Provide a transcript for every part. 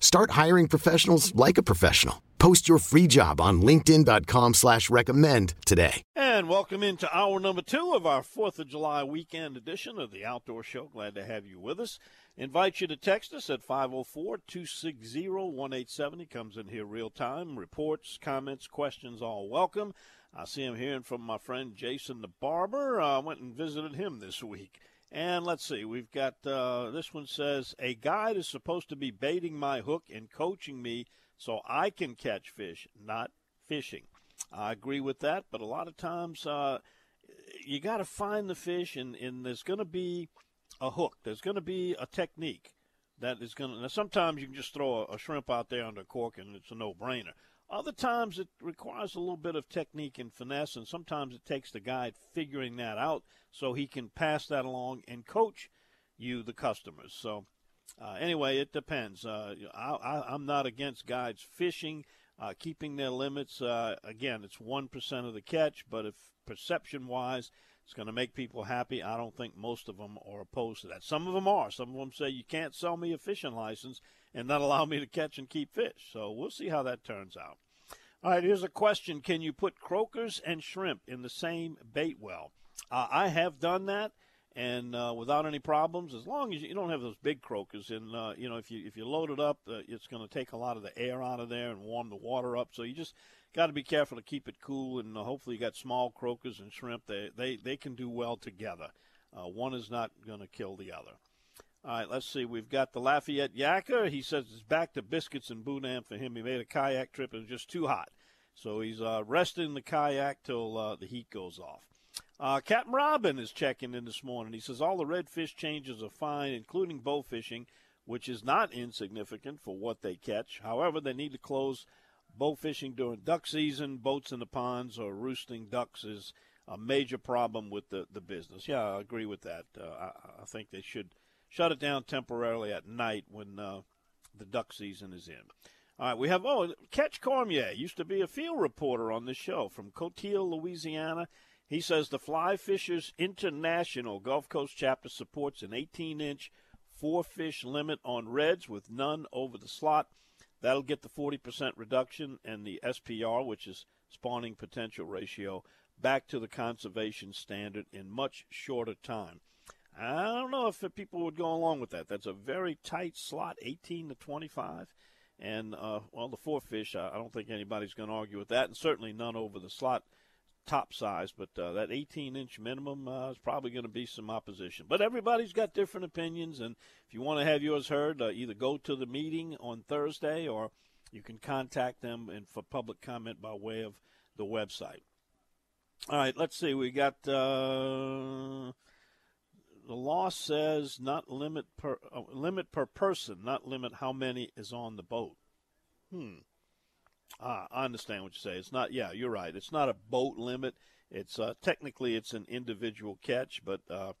Start hiring professionals like a professional. Post your free job on LinkedIn.com slash recommend today. And welcome into hour number two of our Fourth of July weekend edition of the Outdoor Show. Glad to have you with us. Invite you to text us at 504-260-1870. Comes in here real time. Reports, comments, questions, all welcome. I see him hearing from my friend Jason the Barber. I went and visited him this week. And let's see, we've got uh, this one says a guide is supposed to be baiting my hook and coaching me so I can catch fish, not fishing. I agree with that, but a lot of times uh, you got to find the fish, and, and there's going to be a hook. There's going to be a technique that is going to. Sometimes you can just throw a, a shrimp out there under cork, and it's a no-brainer. Other times it requires a little bit of technique and finesse, and sometimes it takes the guide figuring that out so he can pass that along and coach you, the customers. So, uh, anyway, it depends. Uh, I, am not against guides fishing, uh, keeping their limits. Uh, again, it's 1% of the catch, but if perception wise, it's going to make people happy. I don't think most of them are opposed to that. Some of them are. Some of them say you can't sell me a fishing license and not allow me to catch and keep fish. So we'll see how that turns out. All right, here's a question Can you put croakers and shrimp in the same bait well? Uh, I have done that. And uh, without any problems, as long as you, don't have those big croakers, and uh, you know if you if you load it up, uh, it's going to take a lot of the air out of there and warm the water up. So you just got to be careful to keep it cool, and uh, hopefully you got small croakers and shrimp. They they they can do well together. Uh, one is not going to kill the other. All right, let's see. We've got the Lafayette Yacker. He says it's back to biscuits and boudin for him. He made a kayak trip. and It was just too hot. So he's uh, resting the kayak till uh, the heat goes off. Uh, Captain Robin is checking in this morning. He says all the redfish changes are fine, including bow fishing, which is not insignificant for what they catch. However, they need to close bow fishing during duck season. Boats in the ponds or roosting ducks is a major problem with the, the business. Yeah, I agree with that. Uh, I, I think they should – shut it down temporarily at night when uh, the duck season is in. All right, we have oh Catch Cormier used to be a field reporter on this show from Coteau, Louisiana. He says the Fly Fishers International Gulf Coast chapter supports an 18-inch four fish limit on reds with none over the slot. That'll get the 40% reduction and the SPR, which is spawning potential ratio, back to the conservation standard in much shorter time. I don't know if people would go along with that. That's a very tight slot, 18 to 25. And, uh, well, the four fish, I don't think anybody's going to argue with that, and certainly none over the slot top size. But uh, that 18 inch minimum uh, is probably going to be some opposition. But everybody's got different opinions, and if you want to have yours heard, uh, either go to the meeting on Thursday or you can contact them and for public comment by way of the website. All right, let's see. We got. The law says not limit per uh, limit per person, not limit how many is on the boat. Hmm. Ah, I understand what you say. It's not. Yeah, you're right. It's not a boat limit. It's uh, technically it's an individual catch, but uh,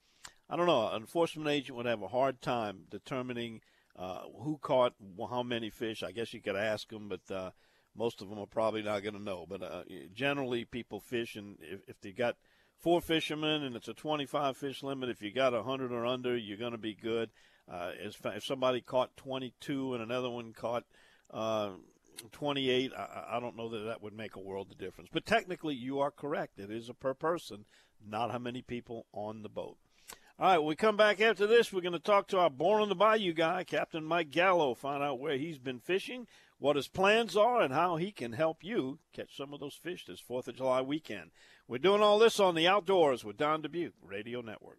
I don't know. An enforcement agent would have a hard time determining uh, who caught how many fish. I guess you could ask them, but uh, most of them are probably not going to know. But uh, generally, people fish, and if, if they got four fishermen and it's a 25 fish limit. If you got 100 or under, you're going to be good. Uh, if somebody caught 22 and another one caught, uh, 28, I, I don't know that that would make a world of difference. But technically, you are correct. It is a per person, not how many people on the boat. All right, we come back after this, we're going to talk to our Born on the Bayou guy, Captain Mike Gallo, find out where he's been fishing, what his plans are, and how he can help you catch some of those fish this 4th of July weekend. We're doing all this on the Outdoors with Don Dubuc Radio Network.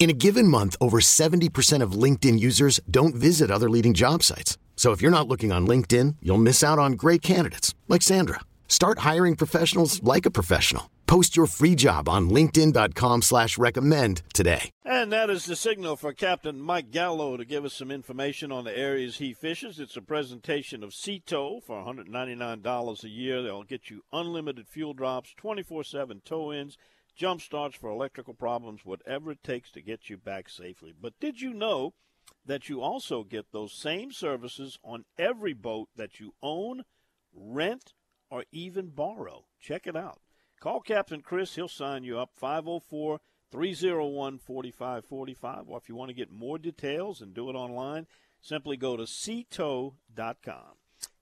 In a given month, over 70% of LinkedIn users don't visit other leading job sites. So if you're not looking on LinkedIn, you'll miss out on great candidates like Sandra. Start hiring professionals like a professional. Post your free job on linkedin.com slash recommend today. And that is the signal for Captain Mike Gallo to give us some information on the areas he fishes. It's a presentation of Sea Tow for $199 a year. They'll get you unlimited fuel drops, 24-7 tow-ins, jump starts for electrical problems, whatever it takes to get you back safely. But did you know that you also get those same services on every boat that you own, rent, or even borrow? Check it out. Call Captain Chris, he'll sign you up 504 301 4545. Or if you want to get more details and do it online, simply go to seatow.com.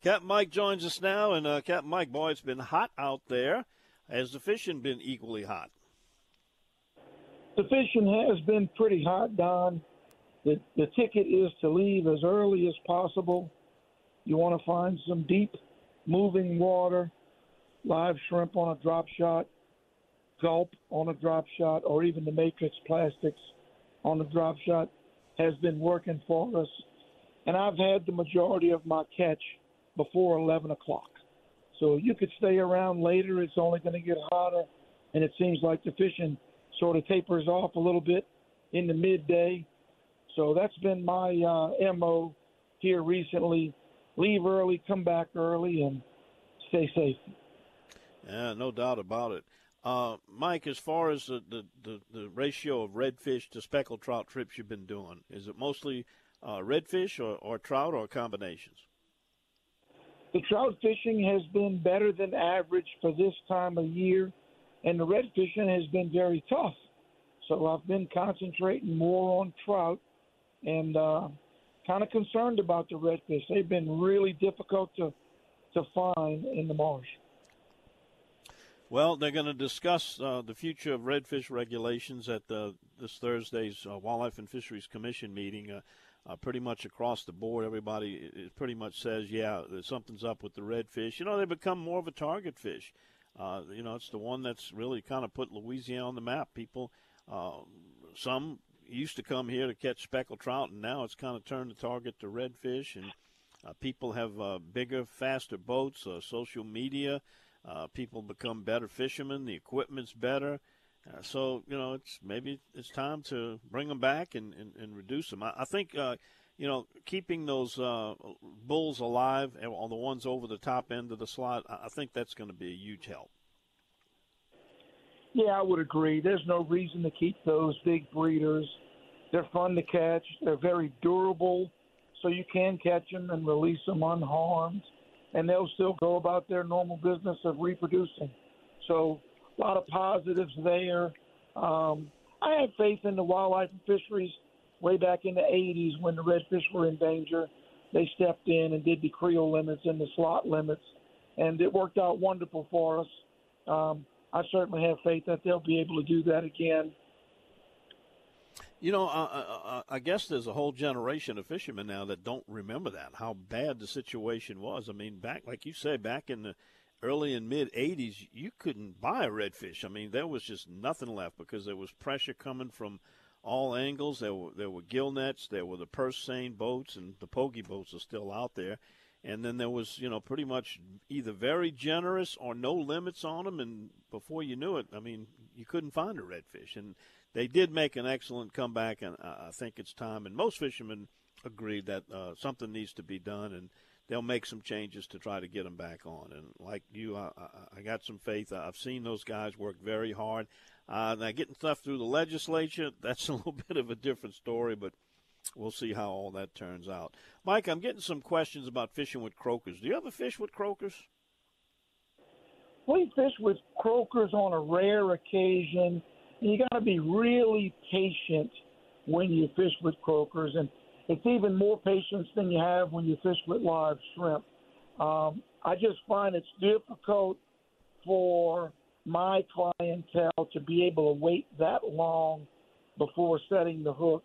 Captain Mike joins us now, and uh, Captain Mike, boy, it's been hot out there. Has the fishing been equally hot? The fishing has been pretty hot, Don. The, the ticket is to leave as early as possible. You want to find some deep moving water, live shrimp on a drop shot, gulp on a drop shot, or even the matrix plastics on a drop shot has been working for us. And I've had the majority of my catch before 11 o'clock. So you could stay around later. It's only going to get hotter. And it seems like the fishing sort of tapers off a little bit in the midday. So that's been my uh, MO here recently. Leave early, come back early, and stay safe. Yeah, no doubt about it. Uh, Mike, as far as the, the, the, the, ratio of redfish to speckled trout trips you've been doing, is it mostly uh, redfish or, or trout or combinations? The trout fishing has been better than average for this time of year, and the red fishing has been very tough. So I've been concentrating more on trout and uh, kind of concerned about the redfish. They've been really difficult to to find in the marsh. Well, they're going to discuss uh, the future of redfish regulations at the, this Thursday's uh, Wildlife and Fisheries Commission meeting. Uh, uh, pretty much across the board, everybody pretty much says, yeah, something's up with the redfish. You know, they become more of a target fish. Uh, you know, it's the one that's really kind of put Louisiana on the map. People, uh, some used to come here to catch speckled trout, and now it's kind of turned the target to redfish. And uh, people have uh, bigger, faster boats, uh, social media. Uh, people become better fishermen. The equipment's better. So you know, it's maybe it's time to bring them back and, and, and reduce them. I, I think you know keeping those uh, bulls alive on the ones over the top end of the slot. I think that's going to be a huge help. Yeah, I would agree. There's no reason to keep those big breeders. They're fun to catch. They're very durable, so you can catch them and release them unharmed, and they'll still go about their normal business of reproducing. So a lot of positives there. Um, I have faith in the wildlife and fisheries way back in the 80s when the redfish were in danger. They stepped in and did the creel limits and the slot limits, and it worked out wonderful for us. Um, I certainly have faith that they'll be able to do that again. You know, I guess there's a whole generation of fishermen now that don't remember that how bad the situation was. I mean, back like you say, back in the early and mid 80s, you couldn't buy a redfish. I mean, there was just nothing left because there was pressure coming from all angles. There were there were gill nets, there were the purse seine boats, and the pogie boats are still out there. And then there was, you know, pretty much either very generous or no limits on them. And before you knew it, I mean, you couldn't find a redfish. And they did make an excellent comeback, and I think it's time. And most fishermen agreed that uh, something needs to be done, and they'll make some changes to try to get them back on. And like you, I, I got some faith. I've seen those guys work very hard. Uh, now, getting stuff through the legislature, that's a little bit of a different story, but we'll see how all that turns out. Mike, I'm getting some questions about fishing with croakers. Do you ever fish with croakers? We fish with croakers on a rare occasion you got to be really patient when you fish with croakers, and it's even more patience than you have when you fish with live shrimp. Um, I just find it's difficult for my clientele to be able to wait that long before setting the hook.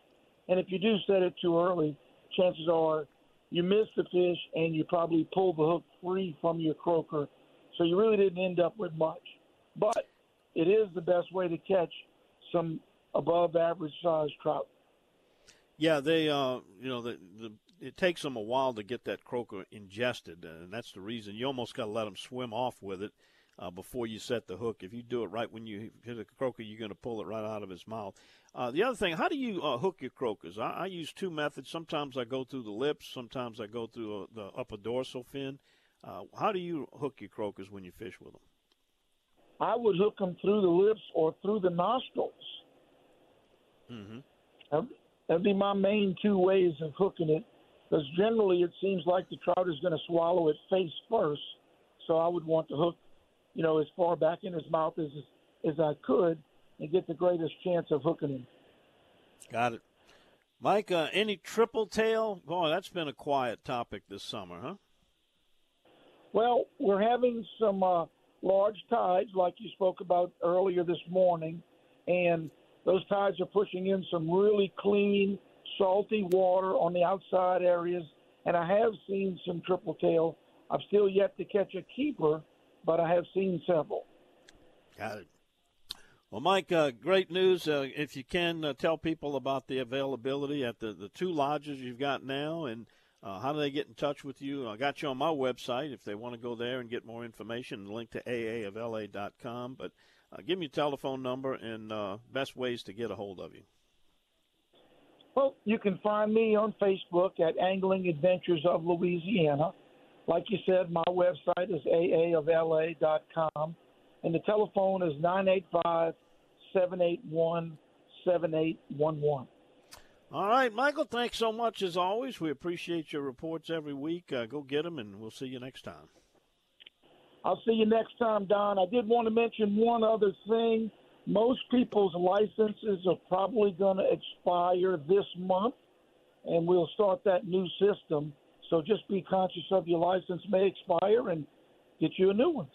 And if you do set it too early, chances are you miss the fish and you probably pull the hook free from your croaker. So you really didn't end up with much. But it is the best way to catch some above average size trout. Yeah, they, uh, you know, the, the it takes them a while to get that croaker ingested, and that's the reason you almost got to let them swim off with it uh, before you set the hook. If you do it right when you hit a croaker, you're going to pull it right out of his mouth. Uh, the other thing, how do you uh, hook your croakers? I, I, use two methods. Sometimes I go through the lips. Sometimes I go through uh, the upper dorsal fin. Uh, how do you hook your croakers when you fish with them? I would hook them through the lips or through the nostrils. Mm-hmm. That'd be my main two ways of hooking it, because generally it seems like the trout is going to swallow it face first. So I would want to hook, you know, as far back in his mouth as as I could, and get the greatest chance of hooking him. Got it. Mike, uh, any triple tail? Boy, that's been a quiet topic this summer, huh? Well, we're having some uh, large tides, like you spoke about earlier this morning, and those tides are pushing in some really clean, salty water on the outside areas, and I have seen some triple tail. I've still yet to catch a keeper, but I have seen several. Got it. Well, Mike, uh, great news. Uh, if you can uh, tell people about the availability at the, the two lodges you've got now and uh, how do they get in touch with you? I got you on my website if they want to go there and get more information. Link to aaofla.com. But uh, give me your telephone number and uh, best ways to get a hold of you. Well, you can find me on Facebook at Angling Adventures of Louisiana. Like you said, my website is aaofla.com, and the telephone is 985 781 7811. All right, Michael, thanks so much as always. We appreciate your reports every week. Uh, go get them, and we'll see you next time. I'll see you next time, Don. I did want to mention one other thing. Most people's licenses are probably going to expire this month, and we'll start that new system. So just be conscious of your license may expire and get you a new one.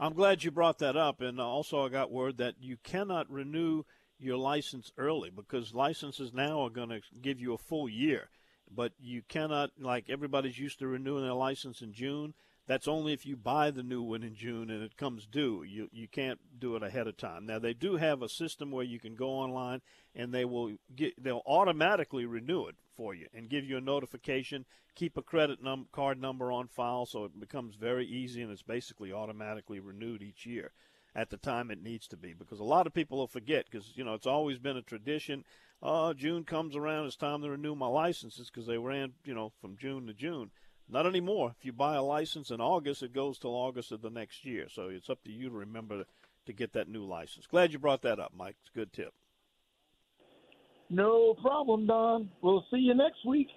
I'm glad you brought that up. And also, I got word that you cannot renew your license early because licenses now are going to give you a full year. But you cannot, like everybody's used to renewing their license in June. That's only if you buy the new one in June and it comes due. You you can't do it ahead of time. Now they do have a system where you can go online and they will get they'll automatically renew it for you and give you a notification. Keep a credit num- card number on file so it becomes very easy and it's basically automatically renewed each year at the time it needs to be because a lot of people will forget because you know it's always been a tradition oh june comes around it's time to renew my licenses because they ran you know from june to june not anymore if you buy a license in august it goes till august of the next year so it's up to you to remember to get that new license glad you brought that up mike it's a good tip no problem don we'll see you next week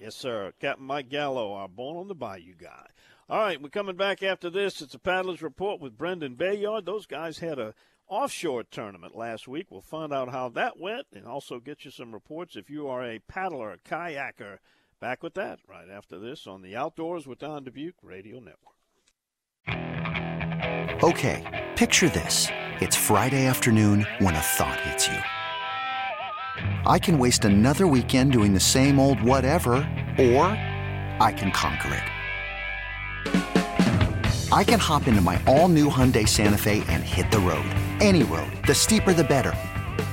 yes sir captain mike gallo our born on the bayou guy all right, we're coming back after this. It's a Paddlers Report with Brendan Bayard. Those guys had a offshore tournament last week. We'll find out how that went and also get you some reports if you are a paddler, a kayaker. Back with that right after this on the Outdoors with Don Dubuc Radio Network. Okay, picture this. It's Friday afternoon when a thought hits you. I can waste another weekend doing the same old whatever, or I can conquer it. I can hop into my all new Hyundai Santa Fe and hit the road. Any road. The steeper, the better.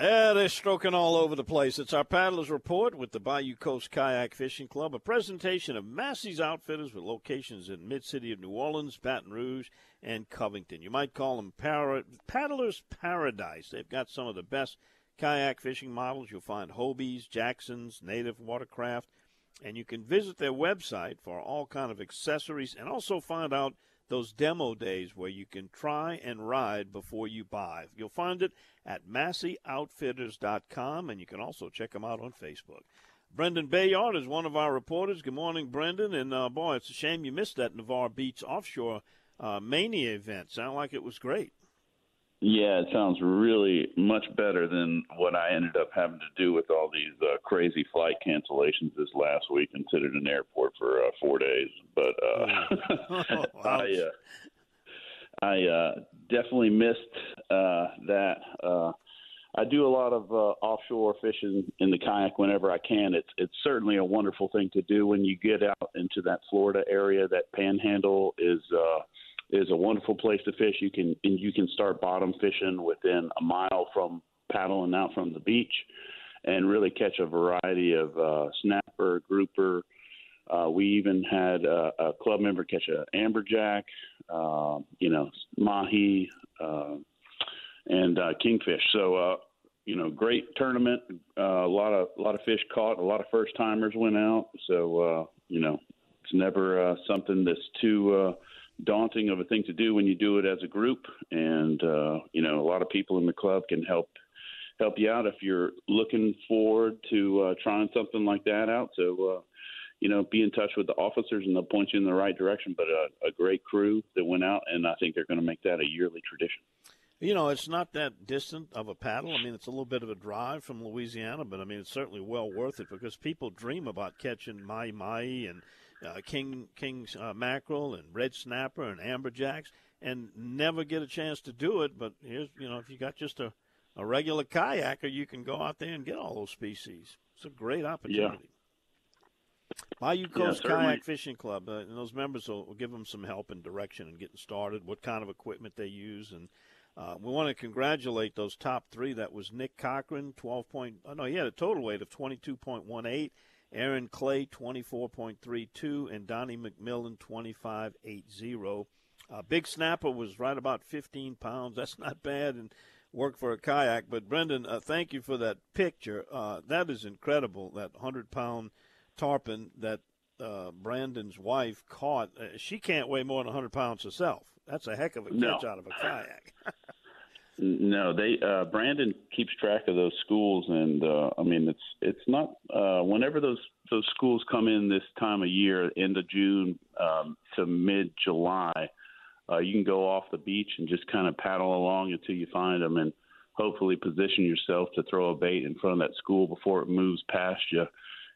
Yeah, they're stroking all over the place. It's our Paddlers Report with the Bayou Coast Kayak Fishing Club, a presentation of Massey's Outfitters with locations in mid-city of New Orleans, Baton Rouge, and Covington. You might call them para- Paddlers Paradise. They've got some of the best kayak fishing models. You'll find Hobies, Jacksons, Native Watercraft, and you can visit their website for all kind of accessories and also find out – those demo days where you can try and ride before you buy. You'll find it at MasseyOutfitters.com, and you can also check them out on Facebook. Brendan Bayard is one of our reporters. Good morning, Brendan. And uh, boy, it's a shame you missed that Navarre Beach offshore uh, mania event. Sound like it was great. Yeah, it sounds really much better than what I ended up having to do with all these uh, crazy flight cancellations this last week and sit at an airport for uh, four days. But uh, oh, I, uh, I uh, definitely missed uh, that. Uh, I do a lot of uh, offshore fishing in the kayak whenever I can. It's it's certainly a wonderful thing to do when you get out into that Florida area. That Panhandle is. Uh, is a wonderful place to fish. You can you can start bottom fishing within a mile from paddling out from the beach, and really catch a variety of uh, snapper, grouper. Uh, we even had a, a club member catch an amberjack, uh, you know, mahi, uh, and uh, kingfish. So, uh, you know, great tournament. Uh, a lot of a lot of fish caught. A lot of first timers went out. So, uh, you know, it's never uh, something that's too uh, daunting of a thing to do when you do it as a group. And uh, you know, a lot of people in the club can help help you out if you're looking forward to uh, trying something like that out. So. Uh, you know, be in touch with the officers and they'll point you in the right direction. But a, a great crew that went out, and I think they're going to make that a yearly tradition. You know, it's not that distant of a paddle. I mean, it's a little bit of a drive from Louisiana, but I mean, it's certainly well worth it because people dream about catching mai mai and uh, king king uh, mackerel and red snapper and amberjacks, and never get a chance to do it. But here's you know if you got just a a regular kayaker, you can go out there and get all those species. It's a great opportunity. Yeah. Bayou Coast yeah, Kayak Fishing Club, uh, and those members will, will, give them some help and direction in getting started, what kind of equipment they use, and uh, we want to congratulate those top three. That was Nick Cochran, 12 point, oh no, he had a total weight of 22.18. Aaron Clay 24.32 and Donnie McMillan 25.80. Uh, Big Snapper was right about 15 pounds. That's not bad. And work for a kayak. But Brendan, uh, thank you for that picture. Uh, that is incredible. That hundred pound tarpon that uh, Brandon's wife caught. Uh, she can't weigh more than hundred pounds herself. That's a heck of a catch No. out of a kayak. No, they uh Brandon keeps track of those schools and uh I mean it's it's not uh whenever those those schools come in this time of year, end of June um to mid July, uh you can go off the beach and just kind of paddle along until you find them and hopefully position yourself to throw a bait in front of that school before it moves past you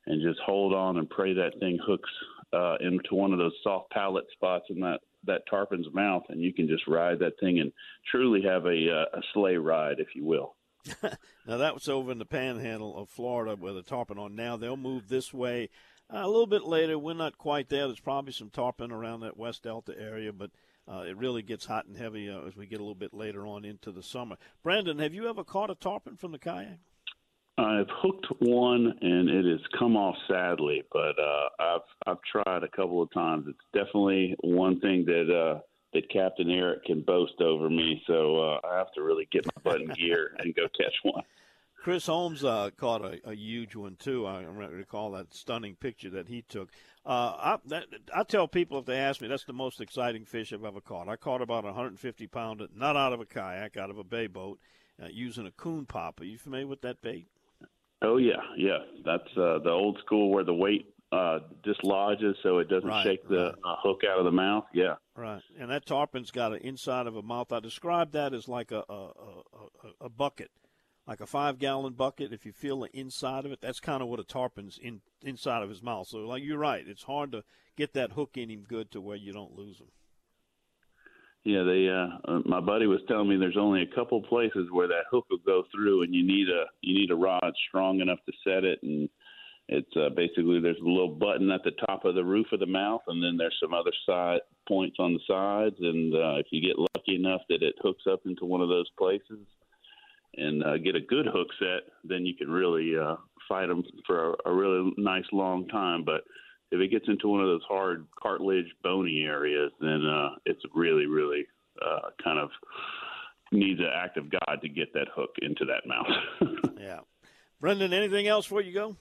and just hold on and pray that thing hooks uh into one of those soft palate spots in that that tarpon's mouth and you can just ride that thing and truly have a uh, a sleigh ride if you will Now that was over in the panhandle of Florida with the tarpon on. now. They'll move this way uh, a little bit later. We're not quite there. There's probably some tarpon around that West Delta area, but uh, it really gets hot and heavy uh, as we get a little bit later on into the summer. Brandon, have you ever caught a tarpon from the kayak? I've hooked one and it has come off sadly, but uh, I've I've tried a couple of times. It's definitely one thing that uh, that Captain Eric can boast over me. So uh, I have to really get my butt in gear and go catch one. Chris Holmes uh, caught a, a huge one too. I recall that stunning picture that he took. Uh, I, that, I tell people if they ask me, that's the most exciting fish I've ever caught. I caught about a 150 pounder, not out of a kayak, out of a bay boat, uh, using a coon popper. You familiar with that bait? Oh yeah, yeah. That's uh, the old school where the weight uh, dislodges so it doesn't Right, shake the uh, hook out of the mouth. Yeah. Right, and that tarpon's got an inside of a mouth. I describe that as like a a, a, a- a bucket, like a five gallon bucket. If you feel the inside of it, that's kind of what a tarpon's in inside of his mouth. So, like you're right, it's hard to get that hook in him good to where you don't lose him. Yeah, they. Uh, uh, my buddy was telling me there's only a couple places where that hook will go through, and you need a you need a rod strong enough to set it, and it's uh, basically there's a little button at the top of the roof of the mouth, and then there's some other side points on the sides, and uh, if you get lucky enough that it hooks up into one of those places and uh, get a good hook set, then you can really uh, fight them for a, a really nice long time, but if it gets into one of those hard cartilage bony areas then uh it's really really uh kind of needs an act of god to get that hook into that mouth. Yeah, Brendan, anything else before you go?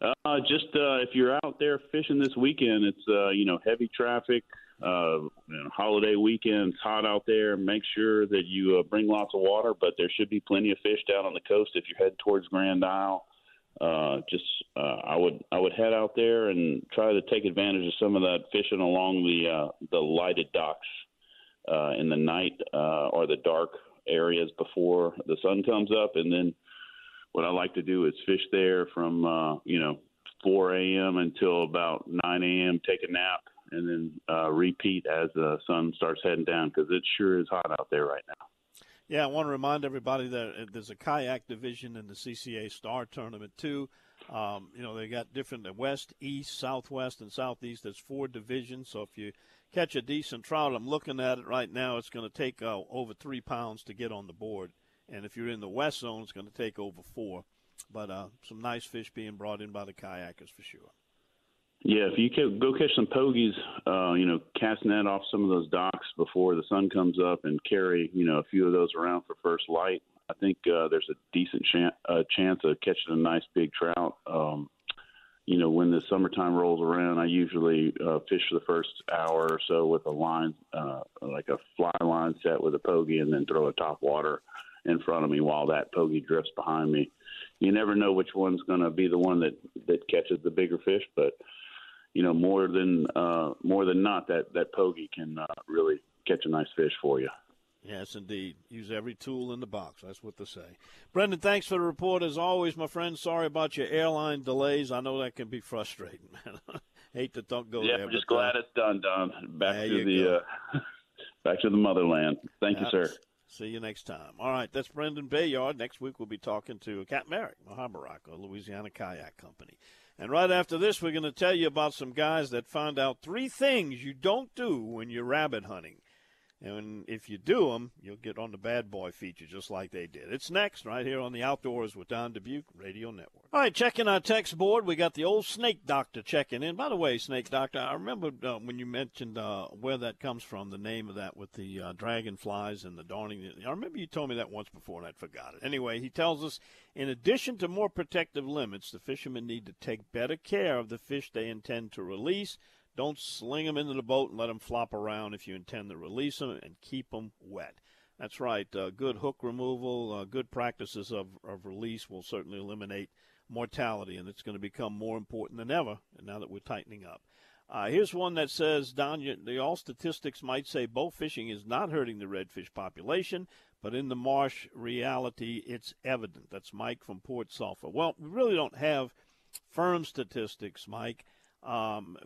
uh just uh if you're out there fishing this weekend it's uh you know heavy traffic uh you know, holiday weekend it's hot out there make sure that you uh, bring lots of water but there should be plenty of fish down on the coast if you're heading towards grand isle uh, just uh, I would I would head out there and try to take advantage of some of that fishing along the uh, the lighted docks uh, in the night uh, or the dark areas before the sun comes up, and then what I like to do is fish there from uh, you know 4 a.m. until about 9 a.m. Take a nap, and then uh, repeat as the sun starts heading down because it sure is hot out there right now. Yeah, I want to remind everybody that uh, there's a kayak division in the CCA Star Tournament too. Um, you know, they got different the west, east, southwest, and southeast. There's four divisions. So if you catch a decent trout, I'm looking at it right now. It's going to take uh, over three pounds to get on the board, and if you're in the west zone, it's going to take over four. But uh, some nice fish being brought in by the kayakers for sure. Yeah, if you go catch some pogies, uh, you know, cast net off some of those docks before the sun comes up and carry, you know, a few of those around for first light. I think uh, there's a decent chan- uh, chance of catching a nice big trout. Um, you know, when the summertime rolls around, I usually uh, fish for the first hour or so with a line, uh, like a fly line set with a pogie, and then throw a top water in front of me while that pogie drifts behind me. You never know which one's going to be the one that that catches the bigger fish, but you know, more than uh, more than not, that that pogie can uh, really catch a nice fish for you. Yes, indeed. Use every tool in the box. That's what they say. Brendan, thanks for the report as always, my friend. Sorry about your airline delays. I know that can be frustrating, man. Hate to don't go yeah, there. I'm just uh, glad it's done, Don. Back to the uh, back to the motherland. Thank you, sir. See you next time. All right, that's Brendan Bayard. Next week we'll be talking to Cat Merrick, Mahabarack, of Louisiana Kayak Company. And right after this, we're going to tell you about some guys that found out three things you don't do when you're rabbit hunting. And if you do them, you'll get on the bad boy feature just like they did. It's next, right here on the Outdoors with Don Dubuc Radio Network. All right, checking our text board. We got the old snake doctor checking in. By the way, snake doctor, I remember uh, when you mentioned uh, where that comes from, the name of that with the uh, dragonflies and the darning. I remember you told me that once before and I'd forgot it. Anyway, he tells us in addition to more protective limits, the fishermen need to take better care of the fish they intend to release don't sling them into the boat and let them flop around if you intend to release them and keep them wet. That's right. Uh, good hook removal, uh, good practices of, of release will certainly eliminate mortality, and it's going to become more important than ever now that we're tightening up. Uh, here's one that says, Don, the all statistics might say bow fishing is not hurting the redfish population, but in the marsh reality, it's evident. That's Mike from Port Sulphur. Well, we really don't have firm statistics, Mike. Um,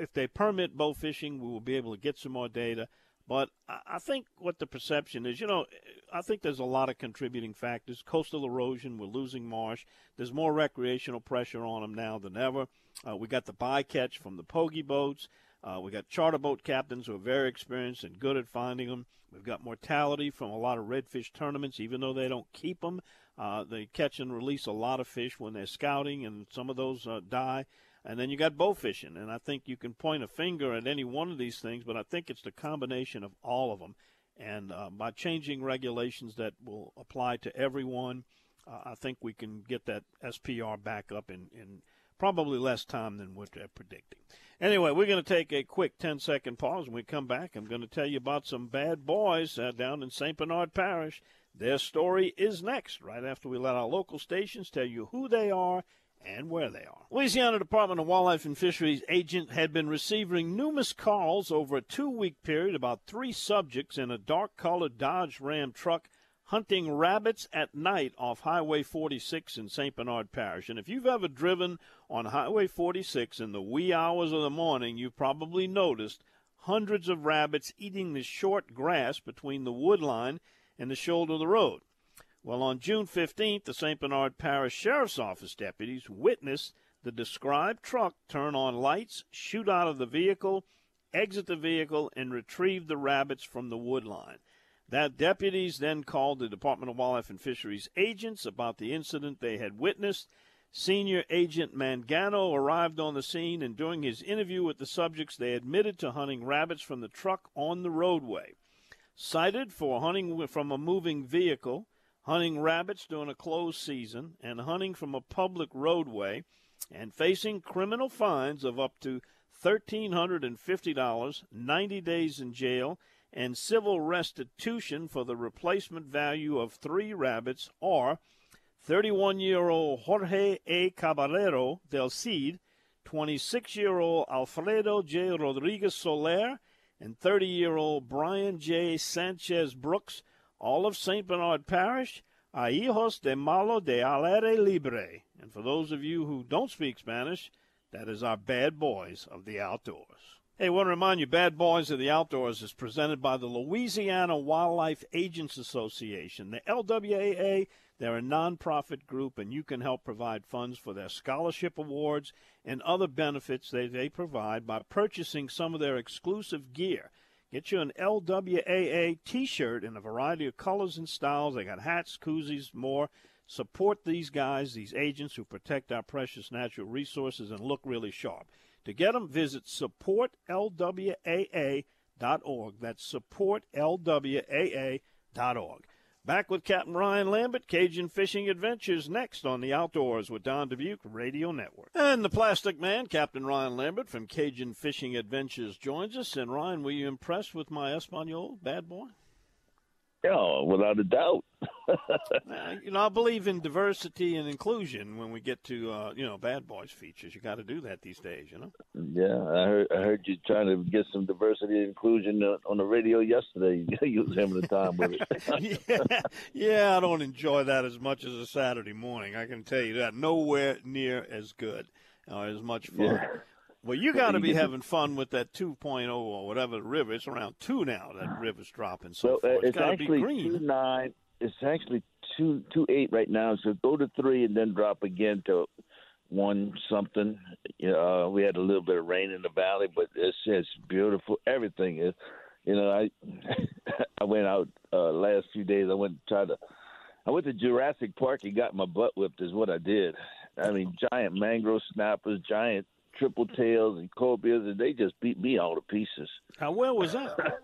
if they permit bow fishing, we will be able to get some more data. But I think what the perception is, you know, I think there's a lot of contributing factors. Coastal erosion, we're losing marsh. There's more recreational pressure on them now than ever. Uh, we got the bycatch from the pogie boats. Uh, we got charter boat captains who are very experienced and good at finding them. We've got mortality from a lot of redfish tournaments, even though they don't keep them. Uh, they catch and release a lot of fish when they're scouting, and some of those uh, die. And then you got bow fishing, and I think you can point a finger at any one of these things, but I think it's the combination of all of them. And uh, by changing regulations that will apply to everyone, uh, I think we can get that SPR back up in, in probably less time than what they're predicting. Anyway, we're going to take a quick 10 second pause. When we come back, I'm going to tell you about some bad boys uh, down in St. Bernard Parish. Their story is next, right after we let our local stations tell you who they are and where they are. Louisiana Department of Wildlife and Fisheries agent had been receiving numerous calls over a two week period about three subjects in a dark colored Dodge Ram truck hunting rabbits at night off Highway 46 in St. Bernard Parish. And if you've ever driven on Highway 46 in the wee hours of the morning, you've probably noticed hundreds of rabbits eating the short grass between the wood line and the shoulder of the road. Well, on June 15th, the St. Bernard Parish Sheriff's Office deputies witnessed the described truck turn on lights, shoot out of the vehicle, exit the vehicle, and retrieve the rabbits from the wood line. That deputies then called the Department of Wildlife and Fisheries agents about the incident they had witnessed. Senior Agent Mangano arrived on the scene, and during his interview with the subjects, they admitted to hunting rabbits from the truck on the roadway. Cited for hunting from a moving vehicle, hunting rabbits during a closed season, and hunting from a public roadway, and facing criminal fines of up to $1,350, 90 days in jail, and civil restitution for the replacement value of three rabbits or 31 year old Jorge A. Caballero del Cid, 26 year old Alfredo J. Rodriguez Soler, and 30 year old Brian J. Sanchez Brooks all of St. Bernard Parish are hijos de malo de aire libre. And for those of you who don't speak Spanish, that is our bad boys of the outdoors. Hey, I want to remind you, Bad Boys of the Outdoors is presented by the Louisiana Wildlife Agents Association. The LWAA, they're a nonprofit group, and you can help provide funds for their scholarship awards and other benefits that they provide by purchasing some of their exclusive gear. Get you an LWAA t shirt in a variety of colors and styles. They got hats, koozies, more. Support these guys, these agents who protect our precious natural resources and look really sharp. To get them, visit supportlwaa.org. That's supportlwaa.org. Back with Captain Ryan Lambert, Cajun Fishing Adventures, next on the Outdoors with Don Dubuc Radio Network. And the Plastic Man, Captain Ryan Lambert from Cajun Fishing Adventures, joins us. And Ryan, were you impressed with my Espanol, bad boy? Yeah, without a doubt. you know, I believe in diversity and inclusion when we get to uh, you know bad boys features. You got to do that these days, you know. Yeah, I heard I heard you trying to get some diversity and inclusion on the radio yesterday. you was having a time with it. yeah, yeah, I don't enjoy that as much as a Saturday morning. I can tell you that. Nowhere near as good or as much fun. Yeah. Well, you got to be having fun with that 2.0 or whatever the river. It's around two now. That river's dropping so well, uh, it's, it's actually two nine. It's actually two two eight right now. So go to three and then drop again to one something. Uh, we had a little bit of rain in the valley, but it's it's beautiful. Everything is you know, I I went out uh, last few days. I went to try to. I went to Jurassic Park and got my butt whipped. Is what I did. I mean, giant mangrove snappers, giant triple tails, and cobias, and they just beat me all to pieces. How well was that?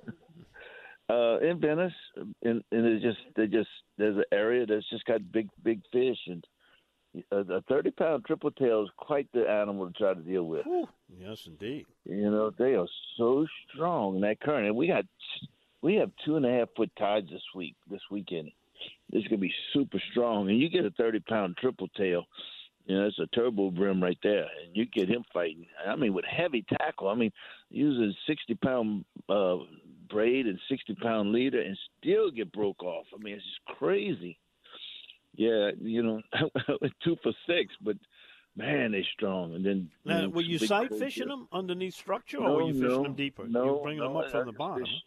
uh, in Venice, and, and it's just they just there's an area that's just got big big fish, and a, a thirty pound triple tail is quite the animal to try to deal with. Ooh, yes, indeed. You know they are so strong in that current, and we got we have two and a half foot tides this week this weekend. It's gonna be super strong, and you get a thirty pound triple tail. You know, it's a turbo brim right there, and you get him fighting. I mean, with heavy tackle. I mean, using sixty pound uh, braid and sixty pound leader, and still get broke off. I mean, it's just crazy. Yeah, you know, two for six, but man, they're strong. And then now, you know, were you sight fishing them underneath structure, No, or were you fishing no, them deeper? no, you bringing them no, up from I the bottom. fish-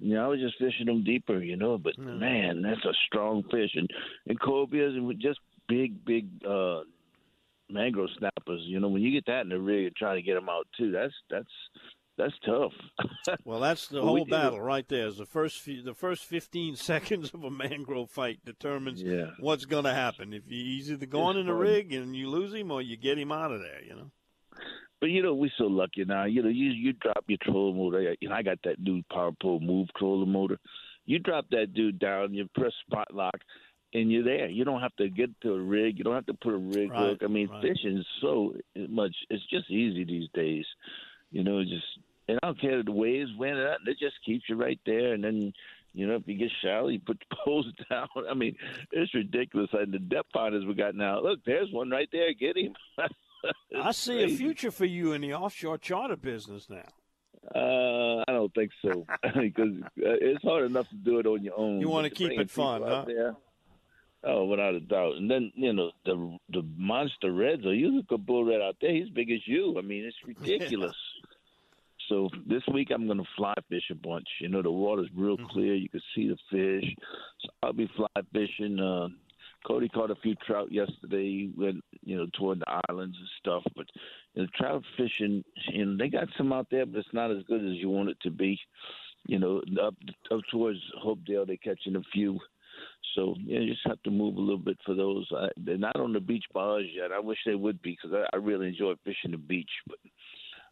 Yeah, I was just fishing them deeper, you know. But man, that's a strong fish, and and cobias and just big, big uh mangrove snappers. You know, when you get that in the rig and try to get them out too, that's that's that's tough. Well, that's the whole battle right there. Is the first few, the first fifteen seconds of a mangrove fight determines Yeah. what's going to happen. If you, he's either going It's in the rig and you lose him, or you get him out of there. You know. But you know, we're so lucky now. You know, you you drop your trolling motor. You know, I got that new Power pole Move trolling motor. You drop that dude down, you press spot lock, and you're there. You don't have to get to a rig. You don't have to put a rig Right, hook. I mean, right. fishing is so much. It's just easy these days. You know, just and I don't care the waves when it it just keeps you right there. And then you know, if you get shallow, you put the poles down. I mean, it's ridiculous. And the depth finders we got now. Look, there's one right there. Get him. I see a future for you in the offshore charter business now. Uh, I don't think so because uh, it's hard enough to do it on your own. You wanna keep it fun, huh? There, oh, without a doubt. And then you know the the monster reds. Or you look a bull red out there. He's big as you. I mean, it's ridiculous. So this week I'm going to fly fish a bunch. You know the water's real Mm-hmm. clear. You can see the fish. So I'll be fly fishing. Uh, Cody caught a few trout yesterday. Went you know toward the islands and stuff. But you know, trout fishing, you know, they got some out there, but it's not as good as you want it to be. You know, up up towards Hopedale, they're catching a few. So yeah, you just have to move a little bit for those. I, they're not on the beach bars yet. I wish they would be because I, I really enjoy fishing the beach. But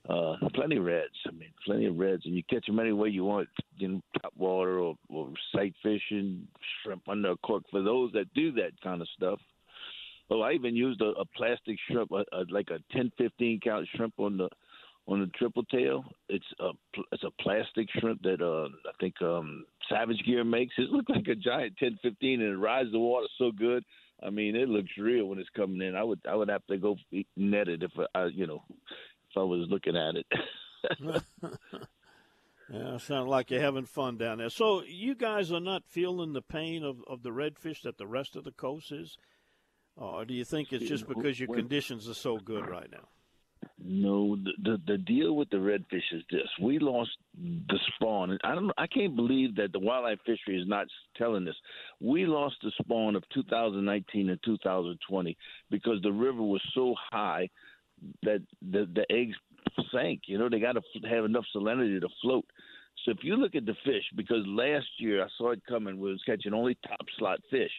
uh, plenty of reds. I mean, plenty of reds, and you catch them any way you want. You know, top water or, or sight fishing, shrimp under a cork. For those that do that kind of stuff. Oh, I even used a, a plastic shrimp, a, a, like a 10, 15 count shrimp on the on the triple tail. It's a it's a plastic shrimp that uh, I think um, Savage Gear makes. It looks like a giant 1015, and it rides the water so good. I mean, it looks real when it's coming in. I would I would have to go net it if I you know if I was looking at it. Yeah, sounds like you're having fun down there. So you guys are not feeling the pain of, of the redfish that the rest of the coast is, or do you think it's just because your conditions are so good right now? No, the, the the deal with the redfish is this: we lost the spawn, I don't, I can't believe that the wildlife fishery is not telling this. We lost the spawn of 2019 and 2020 because the river was so high that the the eggs sank. You know, they got to have enough salinity to float. So if you look at the fish, because last year I saw it coming, we was catching only top slot fish,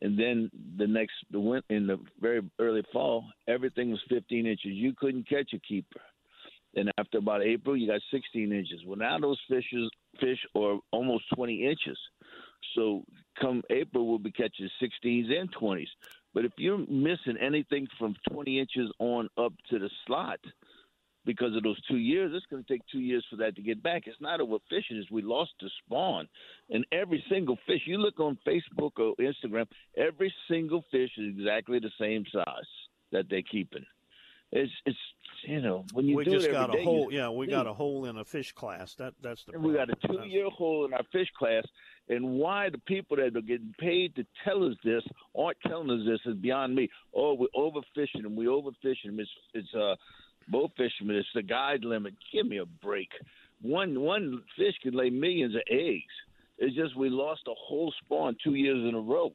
and then the next the win in the very early fall, everything was 15 inches. You couldn't catch a keeper. And after about April, you got 16 inches. Well, now those fishes fish are almost 20 inches. So come April, we'll be catching 16s and 20s. But if you're missing anything from 20 inches on up to the slot, because of those two years, it's going to take two years for that to get back. It's not overfishing; it's we lost the spawn, and every single fish. You look on Facebook or Instagram, every single fish is exactly the same size that they're keeping. It's it's you know when you we do just it got a day, hole. you Yeah, we got a hole in a fish class. That that's the. And we got a two-year hole in our fish class, and why the people that are getting paid to tell us this aren't telling us this is beyond me. Oh, we're overfishing them. we're overfishing. It's it's uh, boat fishermen. It's the guide limit. Give me a break. One one fish can lay millions of eggs. It's just we lost a whole spawn two years in a row,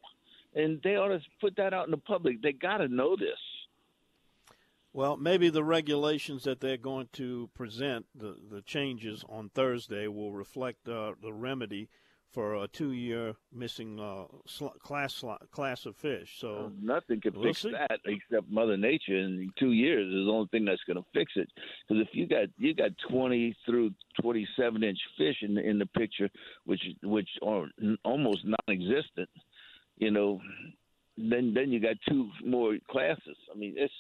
and they ought to put that out in the public. They got to know this. Well, maybe the regulations that they're going to present, the, the changes on Thursday, will reflect uh, the remedy for a two-year missing uh, sl- class sl- class of fish. So uh, nothing can we'll fix see. that except Mother Nature. In two years is the only thing that's going to fix it. Because if you got you got 20 through 27 inch fish in the, in the picture, which which are n- almost non-existent, you know, then then you got two more classes. I mean, it's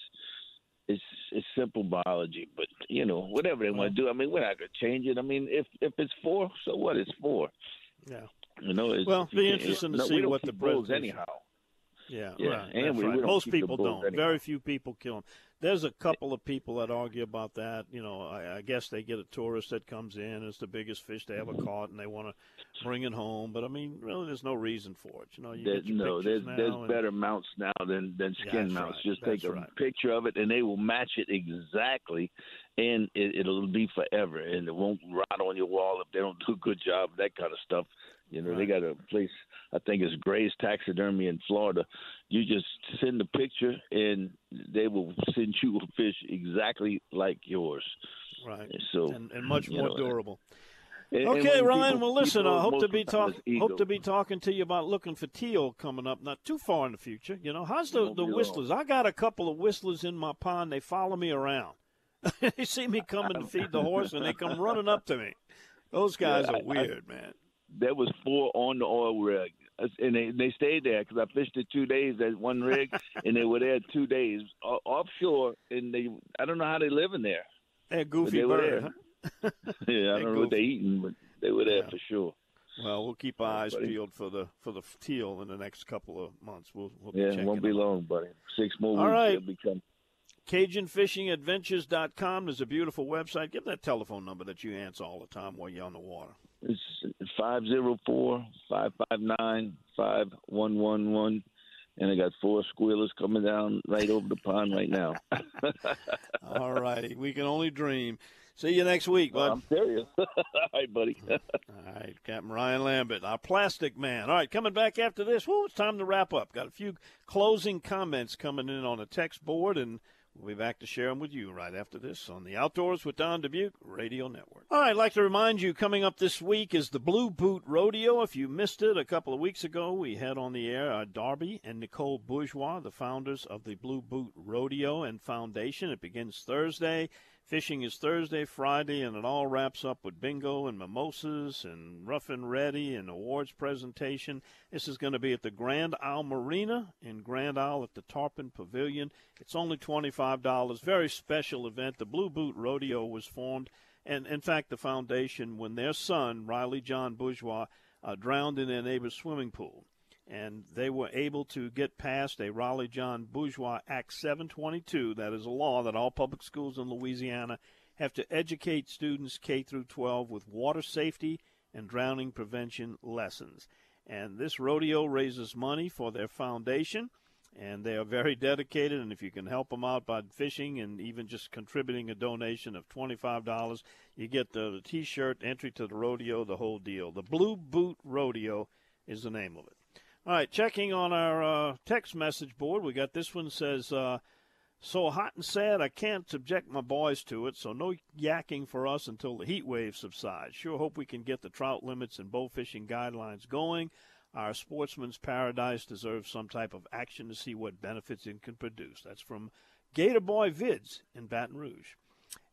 it's it's simple biology, but you know, whatever they want to do. I mean, we're not going to change it. I mean, if if it's four, so what? It's four. Yeah. You know, it's, Well, be interesting to no, see what the bulls anyhow. Yeah, Yeah, right. and we- right. we Most people don't. Very few people kill them. There's a couple of people that argue about that. You know, I, I guess they get a tourist that comes in. It's the biggest fish they ever caught, and they want to bring it home. But I mean, really, there's no reason for it. You know, you There- get your no, there's there's and- better mounts now than than skin mounts. right. Just That's take a picture of it, and they will match it exactly, and it, it'll be forever, and it won't rot on your wall if they don't do a good job. That kind of stuff. You know, they got a place. I think it's Gray's Taxidermy in Florida. You just send the picture, and they will send you a fish exactly like yours. Right. So and, and much more know, durable. and- and Okay, when Ryan. people- well, listen. I hope to be talk, hope to be talking to you about looking for teal coming up, not too far in the future. You know, how's the the long. whistlers? I got a couple of whistlers in my pond. They follow me around. they see me coming to feed the horse, and they come running up to me. Those guys Yeah, are I- I- weird, man. there was four on the oil rig, and they they stayed there because I fished it two days at one rig, and they were there two days o- offshore, and they I don't know how they live in there. They're goofy they bird. huh? yeah, I don't know what they're eating, but they were there Yeah. for sure. Well, we'll keep our eyes buddy. peeled for the for the teal in the next couple of months. We'll, we'll be Yeah, it won't be out. long, buddy. Six more All weeks, right. They'll be coming. CajunFishingAdventures.com is a beautiful website. Give that telephone number that you answer all the time while you're on the water. It's five zero four five five nine five one one one, and I got four squealers coming down right over the pond right now. All righty. We can only dream. See you next week, bud. I'm serious. All right, buddy. All right, Captain Ryan Lambert, our plastic man. All right, coming back after this. Woo, it's time to wrap up. Got a few closing comments coming in on the text board, and we'll be back to share them with you right after this on the Outdoors with Don Dubuc Radio Network. All right, I'd like to remind you, coming up this week is the Blue Boot Rodeo. If you missed it a couple of weeks ago, we had on the air uh, Darby and Nicole Bourgeois, the founders of the Blue Boot Rodeo and Foundation. It begins Thursday. Fishing is Thursday, Friday, and it all wraps up with bingo and mimosas and rough and ready and awards presentation. This is going to be at the Grand Isle Marina in Grand Isle at the Tarpon Pavilion. It's only $25. Very special event. The Blue Boot Rodeo was formed, and in fact, the foundation, when their son, Riley John Bourgeois, uh, drowned in their neighbor's swimming pool and they were able to get past a Riley John Bourgeois Act 722. That is a law that all public schools in Louisiana have to educate students K through 12 with water safety and drowning prevention lessons. And this rodeo raises money for their foundation, and they are very dedicated. And if you can help them out by fishing and even just contributing a donation of $25, you get the, the T-shirt, entry to the rodeo, the whole deal. The Blue Boot Rodeo is the name of it. All right, checking on our uh, text message board, we got this one says, uh, "So hot and sad, I can't subject my boys to it. So no yakking for us until the heat wave subsides. Sure hope we can get the trout limits and bow fishing guidelines going. Our sportsman's paradise deserves some type of action to see what benefits it can produce." That's from Gator Boy Vids in Baton Rouge,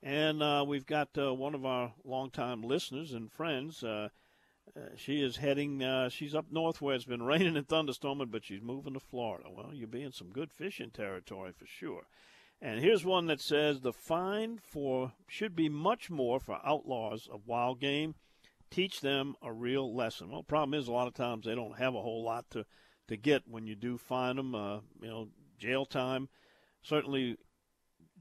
and uh, we've got uh, one of our longtime listeners and friends. Uh, she is heading. Uh, she's up north where it's been raining and thunderstorming, but she's moving to Florida. Well, you'll be in some good fishing territory for sure. And here's one that says the fine for should be much more for outlaws of wild game. Teach them a real lesson. Well, problem is a lot of times they don't have a whole lot to to get when you do find them. Uh, you know, jail time certainly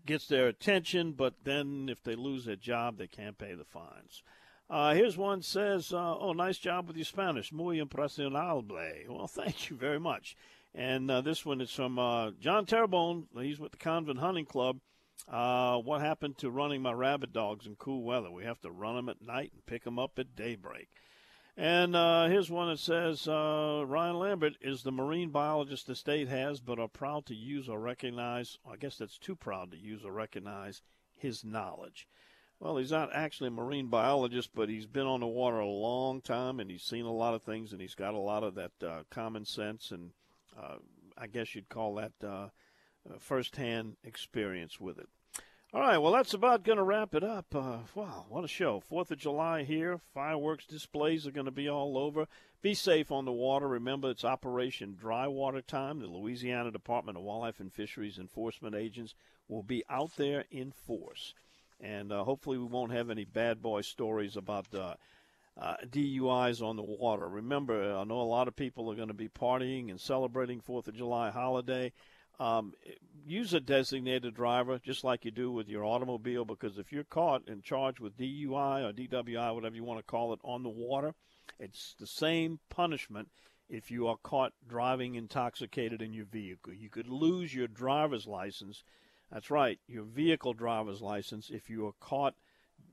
gets their attention, but then if they lose their job, they can't pay the fines. Uh, here's one says, uh, "Oh, nice job with your Spanish, muy impresionable." Well, thank you very much. And uh, this one is from uh, John Terrebonne. He's with the Convent Hunting Club. Uh, what happened to running my rabbit dogs in cool weather? We have to run them at night and pick them up at daybreak. And uh, here's one that says Ryan Lambert is the marine biologist the state has, but are proud to use or recognize. I guess that's too proud to use or recognize his knowledge. Well, he's not actually a marine biologist, but he's been on the water a long time and he's seen a lot of things and he's got a lot of that uh, common sense and uh, I guess you'd call that uh, uh firsthand experience with it. All right, well, that's about going to wrap it up. Uh, wow, what a show. Fourth of July here. Fireworks displays are going to be all over. Be safe on the water. Remember, it's Operation Dry Water Time. The Louisiana Department of Wildlife and Fisheries enforcement agents will be out there in force. And uh, hopefully, we won't have any bad boy stories about uh, uh, DUIs on the water. Remember, I know a lot of people are going to be partying and celebrating Fourth of July holiday. Um, use a designated driver just like you do with your automobile because if you're caught and charged with DUI or DWI, whatever you want to call it, on the water, it's the same punishment if you are caught driving intoxicated in your vehicle. You could lose your driver's license. That's right, your vehicle driver's license if you are caught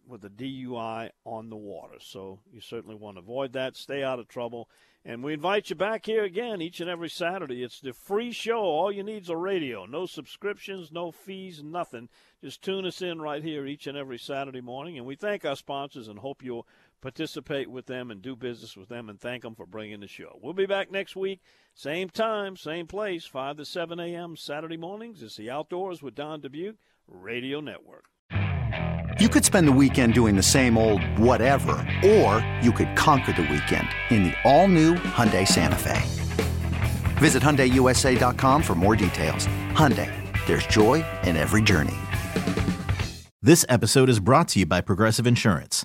with a DUI on the water. So you certainly want to avoid that. Stay out of trouble. And we invite you back here again each and every Saturday. It's the free show. All you need is a radio. No subscriptions, no fees, nothing. Just tune us in right here each and every Saturday morning. And we thank our sponsors and hope you'll participate with them and do business with them and thank them for bringing the show. We'll be back next week, same time, same place, 5 to 7 a.m. Saturday mornings. It's the Outdoors with Don Dubuc Radio Network. You could spend the weekend doing the same old whatever, or you could conquer the weekend in the all-new Hyundai Santa Fe. Visit HyundaiUSA.com for more details. Hyundai, there's joy in every journey. This episode is brought to you by Progressive Insurance.